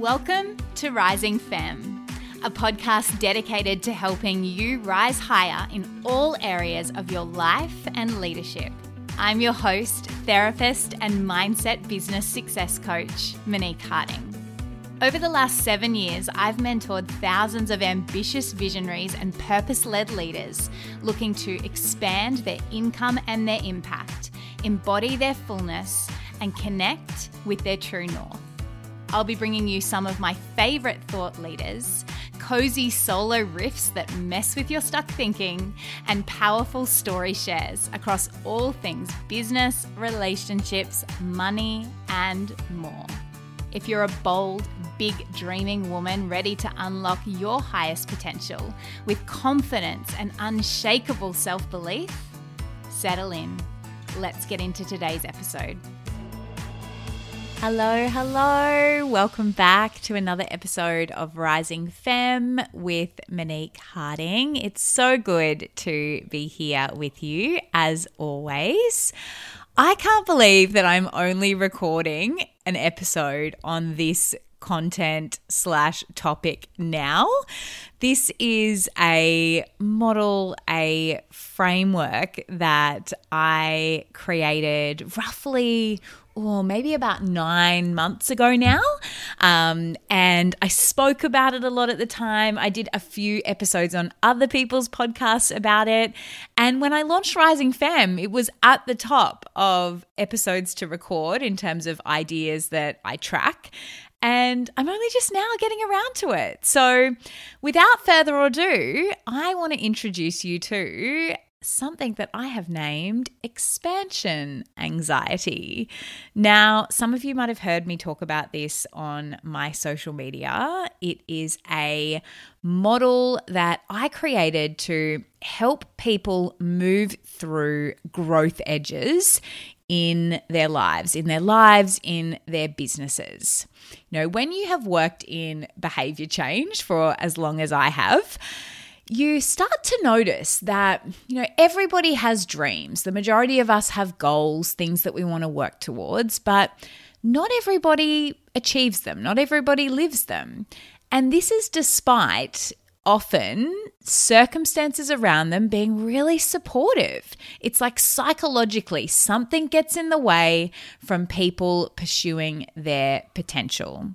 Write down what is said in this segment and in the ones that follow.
Welcome to Rising Femme, a podcast dedicated to helping you rise higher in all areas of your life and leadership. I'm your host, therapist, and mindset business success coach, Monique Harding. Over the last seven years, I've mentored thousands of ambitious visionaries and purpose led leaders looking to expand their income and their impact, embody their fullness, and connect with their true north. I'll be bringing you some of my favorite thought leaders, cozy solo riffs that mess with your stuck thinking, and powerful story shares across all things business, relationships, money, and more. If you're a bold, big, dreaming woman ready to unlock your highest potential with confidence and unshakable self belief, settle in. Let's get into today's episode. Hello, hello. Welcome back to another episode of Rising Femme with Monique Harding. It's so good to be here with you as always. I can't believe that I'm only recording an episode on this content slash topic now. This is a model, a framework that I created roughly oh, maybe about nine months ago now. Um, and I spoke about it a lot at the time. I did a few episodes on other people's podcasts about it. And when I launched Rising Femme, it was at the top of episodes to record in terms of ideas that I track. And I'm only just now getting around to it. So, without further ado, I want to introduce you to something that I have named expansion anxiety. Now, some of you might have heard me talk about this on my social media. It is a model that I created to help people move through growth edges in their lives, in their lives, in their businesses. You know, when you have worked in behavior change for as long as I have, you start to notice that, you know, everybody has dreams. The majority of us have goals, things that we want to work towards, but not everybody achieves them, not everybody lives them. And this is despite often circumstances around them being really supportive. It's like psychologically, something gets in the way from people pursuing their potential.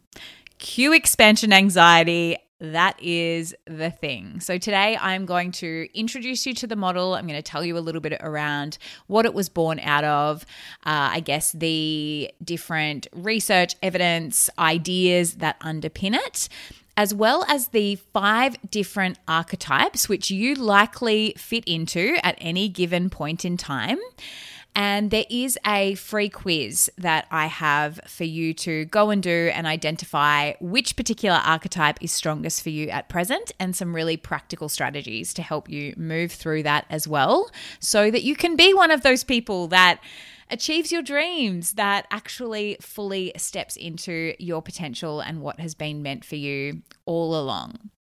Cue expansion anxiety that is the thing. So, today I'm going to introduce you to the model. I'm going to tell you a little bit around what it was born out of, uh, I guess the different research, evidence, ideas that underpin it. As well as the five different archetypes which you likely fit into at any given point in time. And there is a free quiz that I have for you to go and do and identify which particular archetype is strongest for you at present, and some really practical strategies to help you move through that as well, so that you can be one of those people that achieves your dreams, that actually fully steps into your potential and what has been meant for you all along.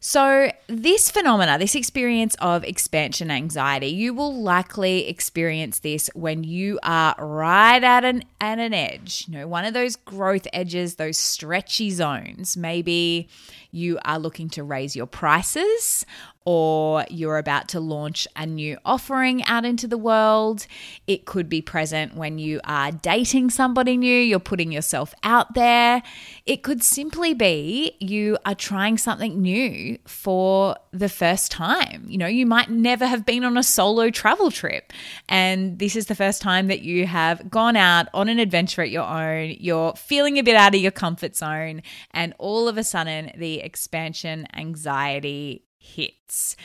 So, this phenomena, this experience of expansion anxiety, you will likely experience this when you are right at an at an edge, you know, one of those growth edges, those stretchy zones. Maybe you are looking to raise your prices or you're about to launch a new offering out into the world. It could be present when you are dating somebody new, you're putting yourself out there. It could simply be you are trying something new for the first time. You know, you might never have been on a solo travel trip, and this is the first time that you have gone out on an adventure at your own. You're feeling a bit out of your comfort zone, and all of a sudden, the expansion anxiety hits.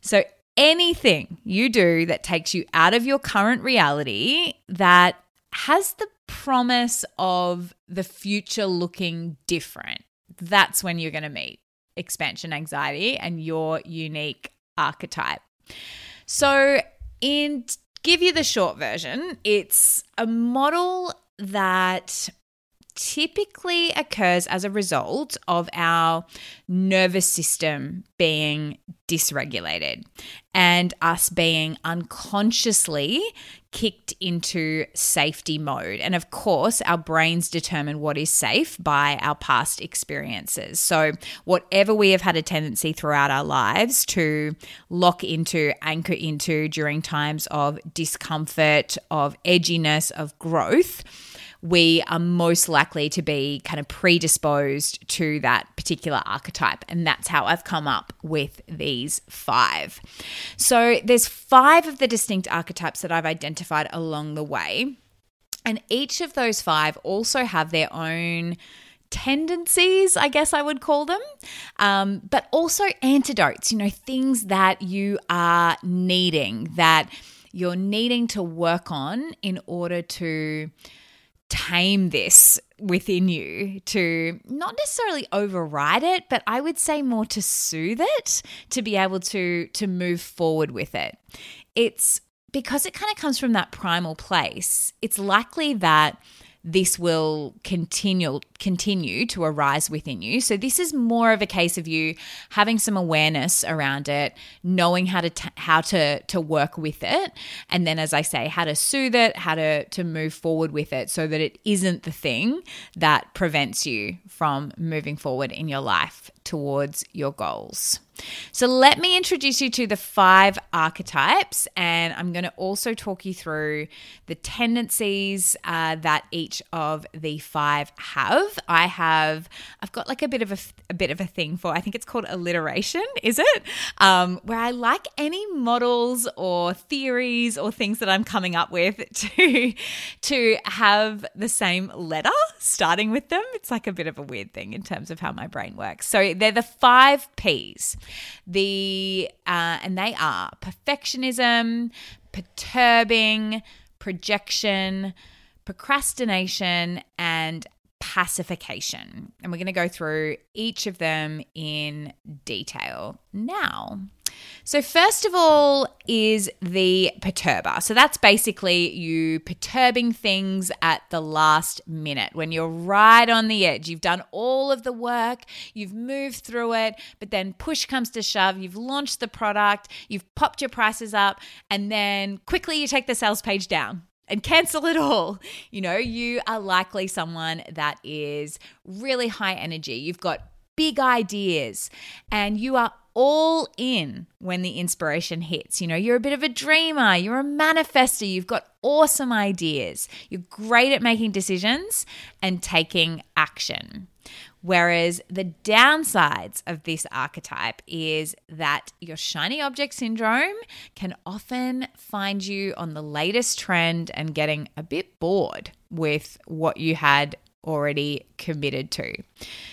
So, anything you do that takes you out of your current reality that has the promise of the future looking different, that's when you're going to meet expansion anxiety and your unique archetype. So, in give you the short version, it's a model that typically occurs as a result of our nervous system being dysregulated and us being unconsciously kicked into safety mode. And of course, our brains determine what is safe by our past experiences. So, whatever we have had a tendency throughout our lives to lock into, anchor into during times of discomfort, of edginess, of growth we are most likely to be kind of predisposed to that particular archetype. And that's how I've come up with these five. So there's five of the distinct archetypes that I've identified along the way. And each of those five also have their own tendencies, I guess I would call them, um, but also antidotes, you know, things that you are needing, that you're needing to work on in order to tame this within you to not necessarily override it but i would say more to soothe it to be able to to move forward with it. It's because it kind of comes from that primal place it's likely that this will continue continue to arise within you. So this is more of a case of you having some awareness around it, knowing how to t- how to to work with it, and then as I say, how to soothe it, how to to move forward with it so that it isn't the thing that prevents you from moving forward in your life towards your goals. So, let me introduce you to the five archetypes, and I'm going to also talk you through the tendencies uh, that each of the five have. I have, I've got like a bit of a, a bit of a thing for, I think it's called alliteration, is it? Um, where I like any models or theories or things that I'm coming up with to to have the same letter starting with them. It's like a bit of a weird thing in terms of how my brain works. So, they're the five P's. The uh, and they are perfectionism, perturbing, projection, procrastination, and pacification. And we're going to go through each of them in detail now. So, first of all, is the perturber. So, that's basically you perturbing things at the last minute when you're right on the edge. You've done all of the work, you've moved through it, but then push comes to shove. You've launched the product, you've popped your prices up, and then quickly you take the sales page down and cancel it all. You know, you are likely someone that is really high energy. You've got big ideas and you are all in when the inspiration hits. You know, you're a bit of a dreamer, you're a manifester, you've got awesome ideas, you're great at making decisions and taking action. Whereas the downsides of this archetype is that your shiny object syndrome can often find you on the latest trend and getting a bit bored with what you had already committed to.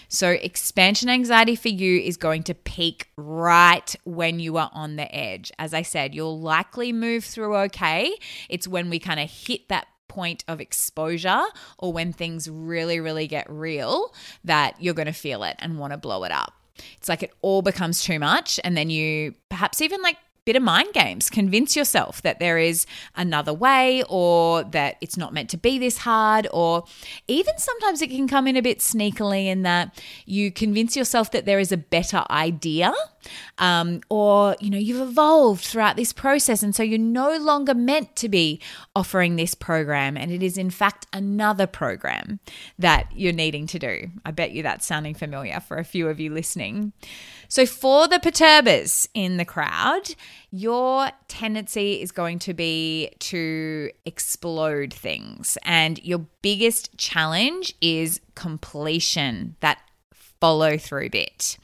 So, expansion anxiety for you is going to peak right when you are on the edge. As I said, you'll likely move through okay. It's when we kind of hit that point of exposure or when things really, really get real that you're going to feel it and want to blow it up. It's like it all becomes too much. And then you perhaps even like bit of mind games. Convince yourself that there is another way or that it's not meant to be this hard, or even sometimes it can come in a bit sneakily in that you convince yourself that there is a better idea. Um, or you know you've evolved throughout this process and so you're no longer meant to be offering this program and it is in fact another program that you're needing to do i bet you that's sounding familiar for a few of you listening so, for the perturbers in the crowd, your tendency is going to be to explode things. And your biggest challenge is completion, that follow through bit.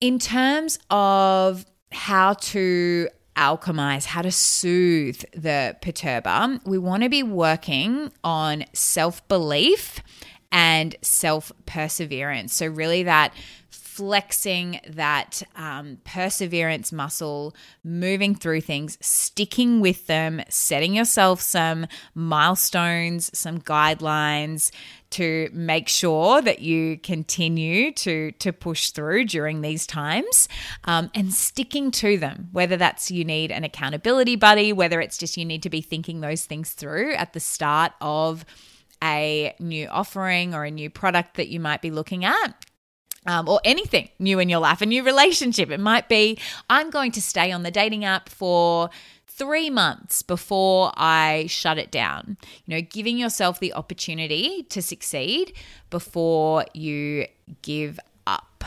In terms of how to alchemize, how to soothe the perturber, we want to be working on self belief and self perseverance. So, really, that flexing that um, perseverance muscle, moving through things, sticking with them, setting yourself some milestones, some guidelines to make sure that you continue to to push through during these times um, and sticking to them whether that's you need an accountability buddy whether it's just you need to be thinking those things through at the start of a new offering or a new product that you might be looking at. Um, or anything new in your life, a new relationship. It might be, I'm going to stay on the dating app for three months before I shut it down. You know, giving yourself the opportunity to succeed before you give up.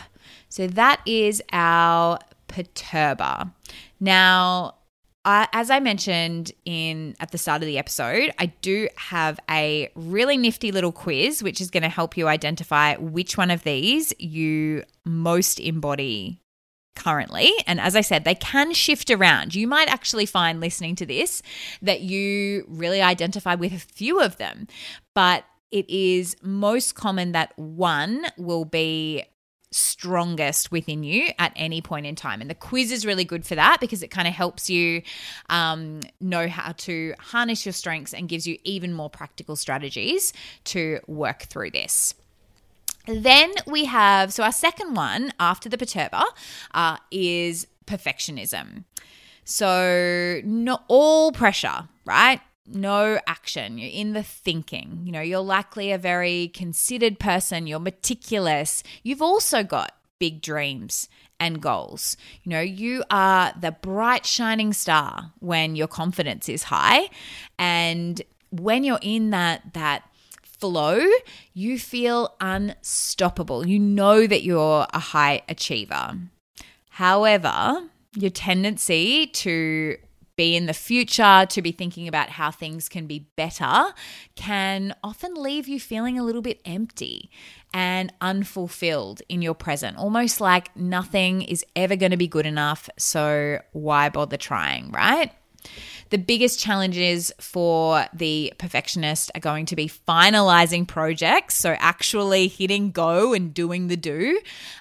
So that is our perturber. Now, As I mentioned in at the start of the episode, I do have a really nifty little quiz which is going to help you identify which one of these you most embody currently. And as I said, they can shift around. You might actually find listening to this that you really identify with a few of them, but it is most common that one will be strongest within you at any point in time. And the quiz is really good for that because it kind of helps you um, know how to harness your strengths and gives you even more practical strategies to work through this. Then we have, so our second one after the perturber uh, is perfectionism. So, not all pressure, right? No action. You're in the thinking. You know, you're likely a very considered person. You're meticulous. You've also got big dreams and goals. You know, you are the bright, shining star when your confidence is high. And when you're in that, that, flow, you feel unstoppable. You know that you're a high achiever. However, your tendency to be in the future, to be thinking about how things can be better, can often leave you feeling a little bit empty and unfulfilled in your present, almost like nothing is ever going to be good enough. So why bother trying, right? The biggest challenges for the perfectionist are going to be finalizing projects, so actually hitting go and doing the do,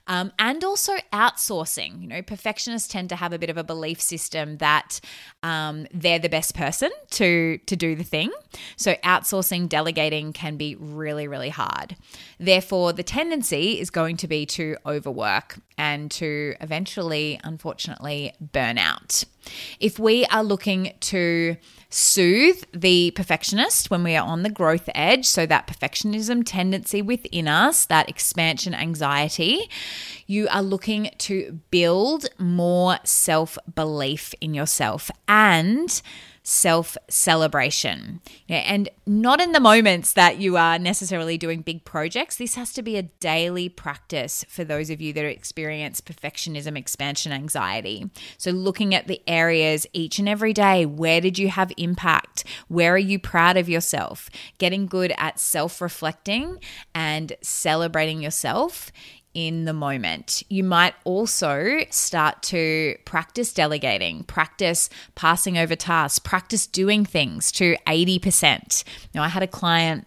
um, and also outsourcing. You know, perfectionists tend to have a bit of a belief system that um, they're the best person to to do the thing. So outsourcing, delegating can be really, really hard. Therefore, the tendency is going to be to overwork and to eventually, unfortunately, burn out. If we are looking to soothe the perfectionist when we are on the growth edge, so that perfectionism tendency within us, that expansion anxiety, you are looking to build more self belief in yourself. And self celebration. Yeah, and not in the moments that you are necessarily doing big projects. This has to be a daily practice for those of you that experience perfectionism, expansion anxiety. So, looking at the areas each and every day where did you have impact? Where are you proud of yourself? Getting good at self reflecting and celebrating yourself in the moment. You might also start to practice delegating, practice passing over tasks, practice doing things to 80%. Now, I had a client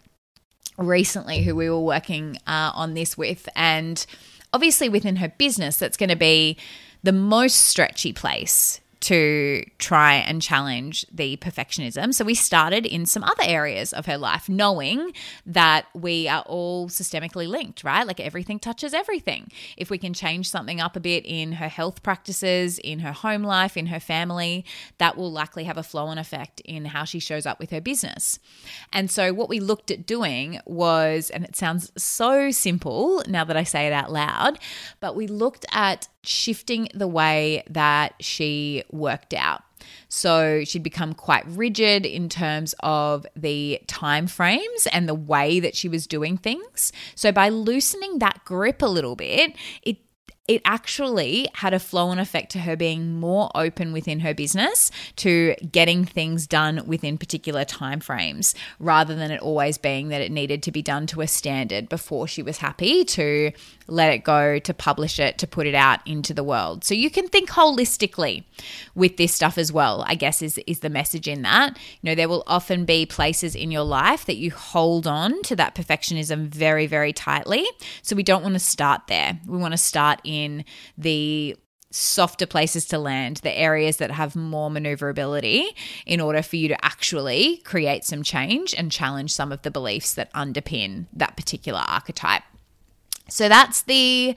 recently who we were working uh, on this with, and obviously within her business, that's going to be the most stretchy place to try and challenge the perfectionism. So we started in some other areas of her life, knowing that we are all systemically linked, right? Like everything touches everything. If we can change something up a bit in her health practices, in her home life, in her family, that will likely have a flow on effect in how she shows up with her business. And so what we looked at doing was, and it sounds so simple now that I say it out loud, but we looked at shifting the way that she worked out. So she'd become quite rigid in terms of the time frames and the way that she was doing things. So by loosening that grip a little bit, it it actually had a flow on effect to her being more open within her business to getting things done within particular timeframes rather than it always being that it needed to be done to a standard before she was happy to let it go, to publish it, to put it out into the world. So you can think holistically with this stuff as well, I guess is is the message in that. You know, there will often be places in your life that you hold on to that perfectionism very very tightly. So we don't want to start there. We want to start in the softer places to land, the areas that have more maneuverability, in order for you to actually create some change and challenge some of the beliefs that underpin that particular archetype. So that's the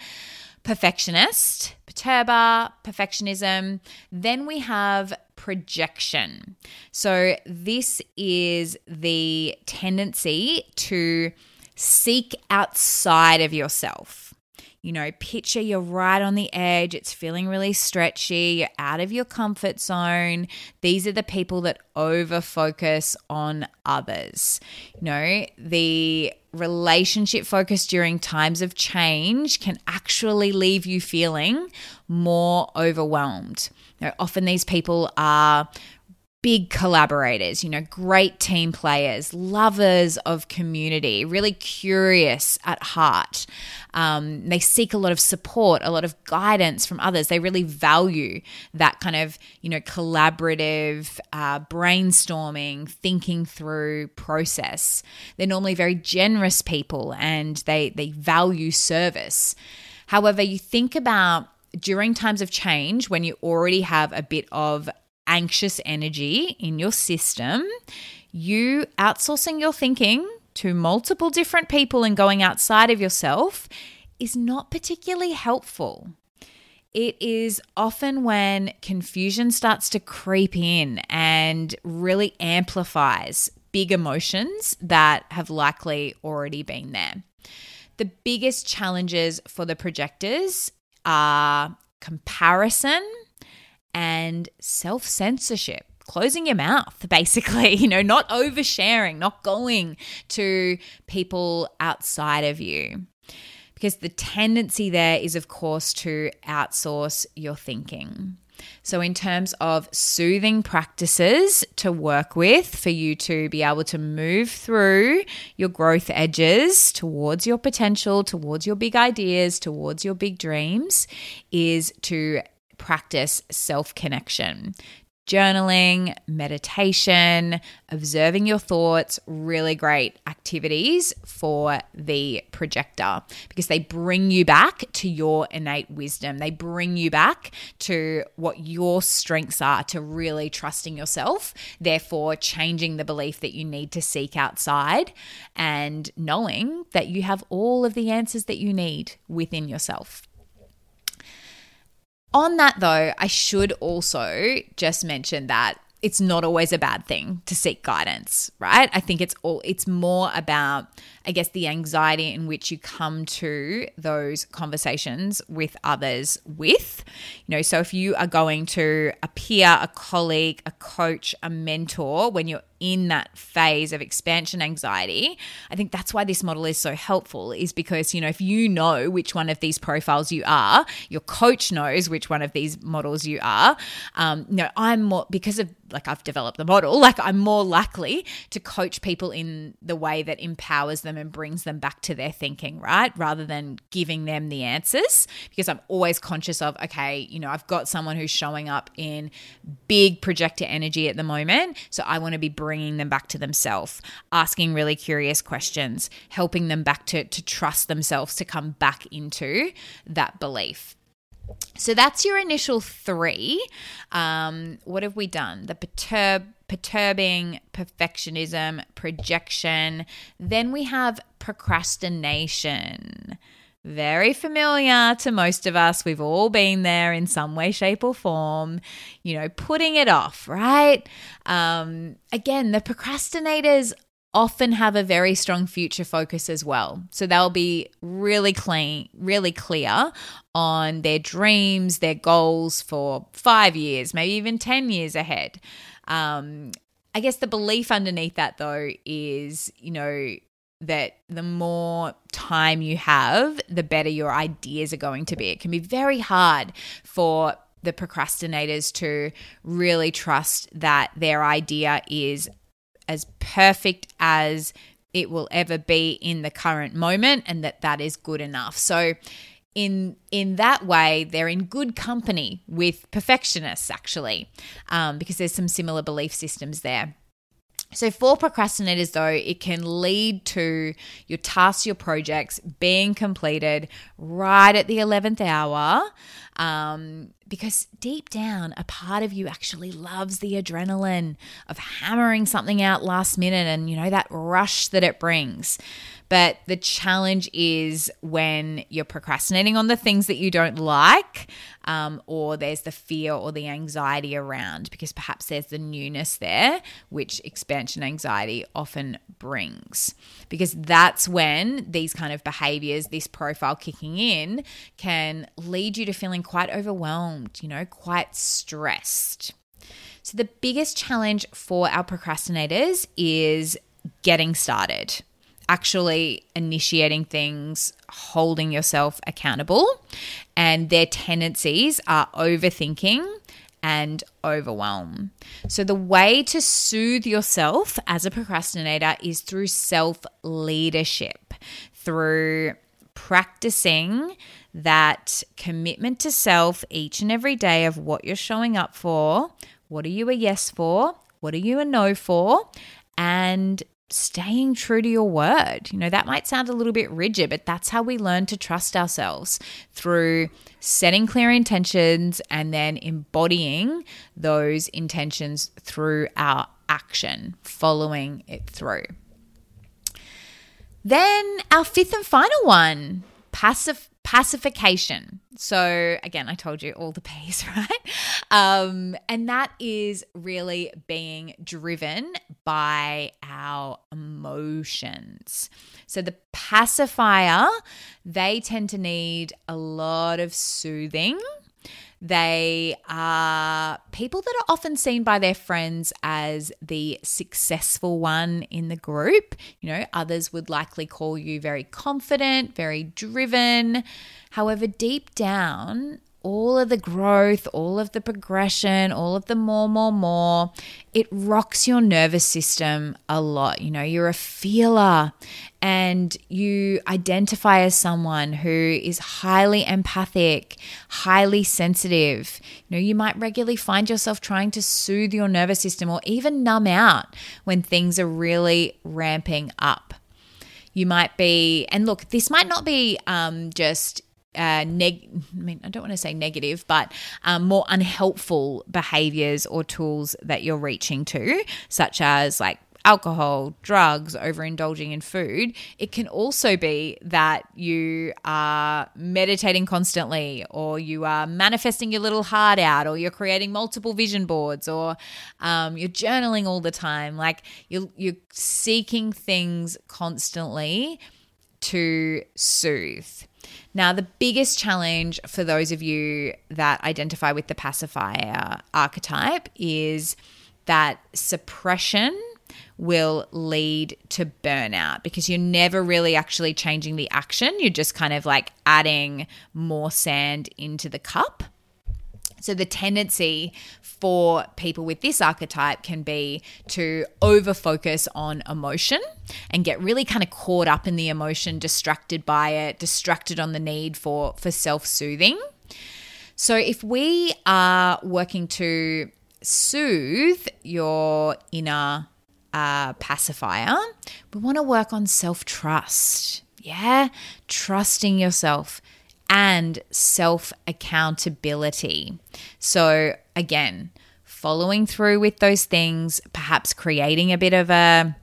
perfectionist, perturber, perfectionism. Then we have projection. So, this is the tendency to seek outside of yourself you know, picture you're right on the edge, it's feeling really stretchy, you're out of your comfort zone. These are the people that over focus on others. You know, the relationship focus during times of change can actually leave you feeling more overwhelmed. You know, often these people are big collaborators, you know, great team players, lovers of community, really curious at heart. Um, they seek a lot of support, a lot of guidance from others. They really value that kind of, you know, collaborative, uh, brainstorming, thinking through process. They're normally very generous people and they, they value service. However, you think about during times of change when you already have a bit of anxious energy in your system, you outsourcing your thinking to multiple different people and going outside of yourself is not particularly helpful. It is often when confusion starts to creep in and really amplifies big emotions that have likely already been there. The biggest challenges for the projectors are comparison and self censorship closing your mouth, basically, you know, not oversharing, not going to people outside of you. Because the tendency there is, of course, to outsource your thinking. So, in terms of soothing practices to work with for you to be able to move through your growth edges towards your potential, towards your big ideas, towards your big dreams, is to practice self connection. Journaling, meditation, observing your thoughts, really great activities for the projector because they bring you back to your innate wisdom. They bring you back to what your strengths are to really trusting yourself, therefore, changing the belief that you need to seek outside and knowing that you have all of the answers that you need within yourself. On that though, I should also just mention that it's not always a bad thing to seek guidance, right? I think it's all it's more about I guess the anxiety in which you come to those conversations with others with. You know, so if you are going to a peer, a colleague, a coach, a mentor when you're in that phase of expansion anxiety i think that's why this model is so helpful is because you know if you know which one of these profiles you are your coach knows which one of these models you are um, you know i'm more because of like i've developed the model like i'm more likely to coach people in the way that empowers them and brings them back to their thinking right? Rather than giving them the answers because i'm always conscious of okay you know i've got someone who's showing up in big projector energy at the moment so i want to be bringing them back to themselves, asking really curious questions, helping them back to, to trust themselves to come back into that belief. So that's your initial three. Um, what have we done? The perturb, perturbing, perfectionism, projection. Then we have procrastination very familiar to most of us. We've all been there in some way, shape, or form, you know, putting it off, right? Um, again, the procrastinators often have a very strong future focus as well. So they'll be really clean, really clear on their dreams, their goals for five years, maybe even 10 years ahead. Um, I guess the belief underneath that, though, is, you know, that the more time you have, the better your ideas are going to be. It can be very hard for the procrastinators to really trust that their idea is as perfect as it will ever be in the current moment and that that is good enough. So in in that way, they're in good company with perfectionists actually, um, because there's some similar belief systems there. So, for procrastinators, though, it can lead to your tasks, your projects being completed right at the 11th hour. Um, because deep down, a part of you actually loves the adrenaline of hammering something out last minute and, you know, that rush that it brings. But the challenge is when you're procrastinating on the things that you don't like, um, or there's the fear or the anxiety around, because perhaps there's the newness there, which expansion anxiety often brings. Because that's when these kind of behaviors, this profile kicking in, can lead you to feeling quite overwhelmed, you know, quite stressed. So, the biggest challenge for our procrastinators is getting started actually initiating things, holding yourself accountable, and their tendencies are overthinking and overwhelm. So, the way to soothe yourself as a procrastinator is through self leadership, through practicing that commitment to self each and every day of what you're showing up for. What are you a yes for? What are you a no for? And staying true to your word. You know, that might sound a little bit rigid, but that's how we learn to trust ourselves through setting clear intentions and then embodying those intentions through our action, following it through. Then our fifth and final one, pacification. So, again, I told you all the P's, right? Um, and that is really being driven by our emotions. So, the pacifier, they tend to need a lot of soothing they are people that are often seen by their friends as the successful one in the group. You know, others would likely call you very confident, very driven. However, deep down, all of the growth, all of the progression, all of the more, more, more, it rocks your nervous system a lot. You know, you're a feeler and you identify as someone who is highly empathic, highly sensitive. You know, you might regularly find yourself trying to soothe your nervous system or even numb out when things are really ramping up. You might be, and look, this might not be um, just uh, neg- I mean, I don't want to say negative, but um, more unhelpful behaviors or tools that you're reaching to, such as like alcohol, drugs, overindulging in food. It can also be that you are meditating constantly, or you are manifesting your little heart out, or you're creating multiple vision boards, or um, you're journaling all the time. Like you're, you're seeking things constantly to soothe. Now, the biggest challenge for those of you that identify with the pacifier archetype is that suppression will lead to burnout because you're never really actually changing the action. You're just kind of like adding more sand into the cup. So, the tendency for people with this archetype can be to over focus on emotion and get really kind of caught up in the emotion, distracted by it, distracted on the need for, for self soothing. So, if we are working to soothe your inner uh, pacifier, we want to work on self trust. Yeah, trusting yourself and self accountability. So, again, following through with those things, perhaps creating a bit of a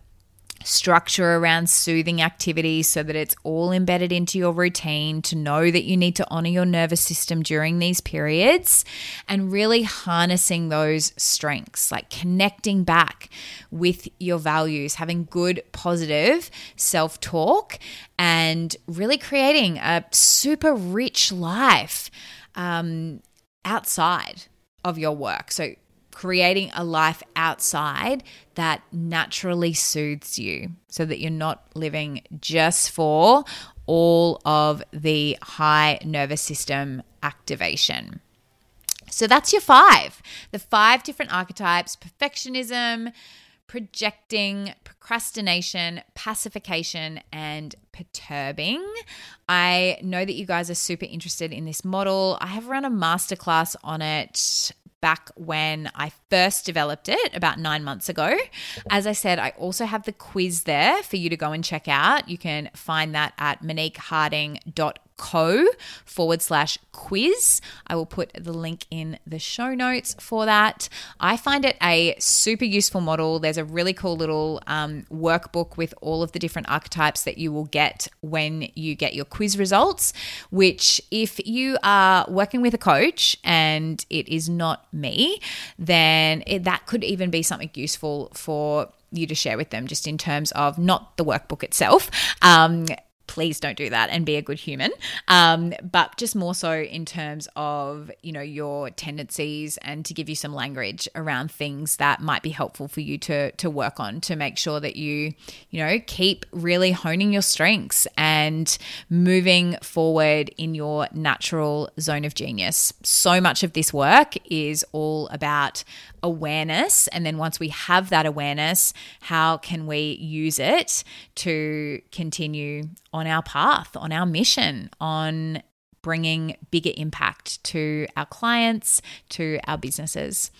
structure around soothing activities so that it's all embedded into your routine to know that you need to honor your nervous system during these periods and really harnessing those strengths, like connecting back with your values, having good, positive self talk, and really creating a super rich life um, outside of your work. So, creating a life outside that naturally soothes you so that you're not living just for all of the high nervous system activation. So that's your five. The five different archetypes perfectionism, projecting, procrastination, pacification, and perturbing. I know that you guys are super interested in this model. I have run a masterclass on it back when I first developed it about nine months ago. As I said, I also have the quiz there for you to go and check out. You can find that at moniqueharding.com co forward slash quiz. I will put the link in the show notes for that. I find it a super useful model. There's a really cool little um, workbook with all of the different archetypes that you will get when you get your quiz results, which, if you are working with a coach and it is not me, then it, that could even be something useful for you to share with them just in terms of not the workbook itself um, please don't do that and be a good human. Um, but just more so in terms of, you know, your tendencies and to give you some language around things that might be helpful for you to, to work on to make sure that you, you know, keep really honing your strengths and moving forward in your natural zone of genius. So much of this work is all about awareness. And then once we have that awareness, how can we use it to continue on our path, on our mission, on bringing bigger impact to our clients, to our businesses.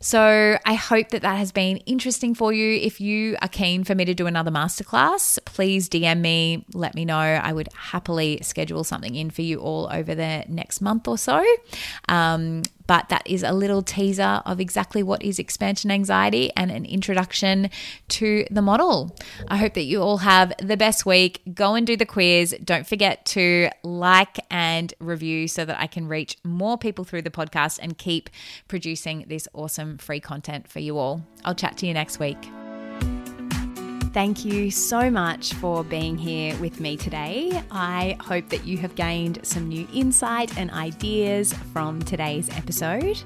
So I hope that that has been interesting for you. If you are keen for me to do another masterclass, please DM me, let me know. I would happily schedule something in for you all over the next month or so. Um, but that is a little teaser of exactly what is expansion anxiety and an introduction to the model. I hope that you all have the best week. Go and do the quiz. Don't forget to like and review so that I can reach more people through the podcast and keep producing this awesome free content for you all. I'll chat to you next week. Thank you so much for being here with me today. I hope that you have gained some new insight and ideas from today's episode.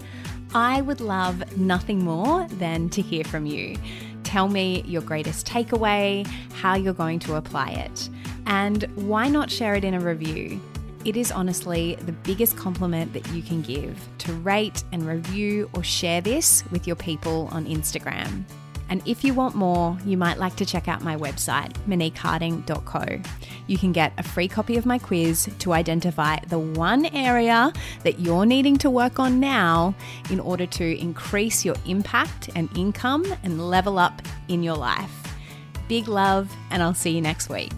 I would love nothing more than to hear from you. Tell me your greatest takeaway, how you're going to apply it, and why not share it in a review? It is honestly the biggest compliment that you can give to rate and review or share this with your people on Instagram. And if you want more, you might like to check out my website, moniqueharding.co. You can get a free copy of my quiz to identify the one area that you're needing to work on now in order to increase your impact and income and level up in your life. Big love, and I'll see you next week.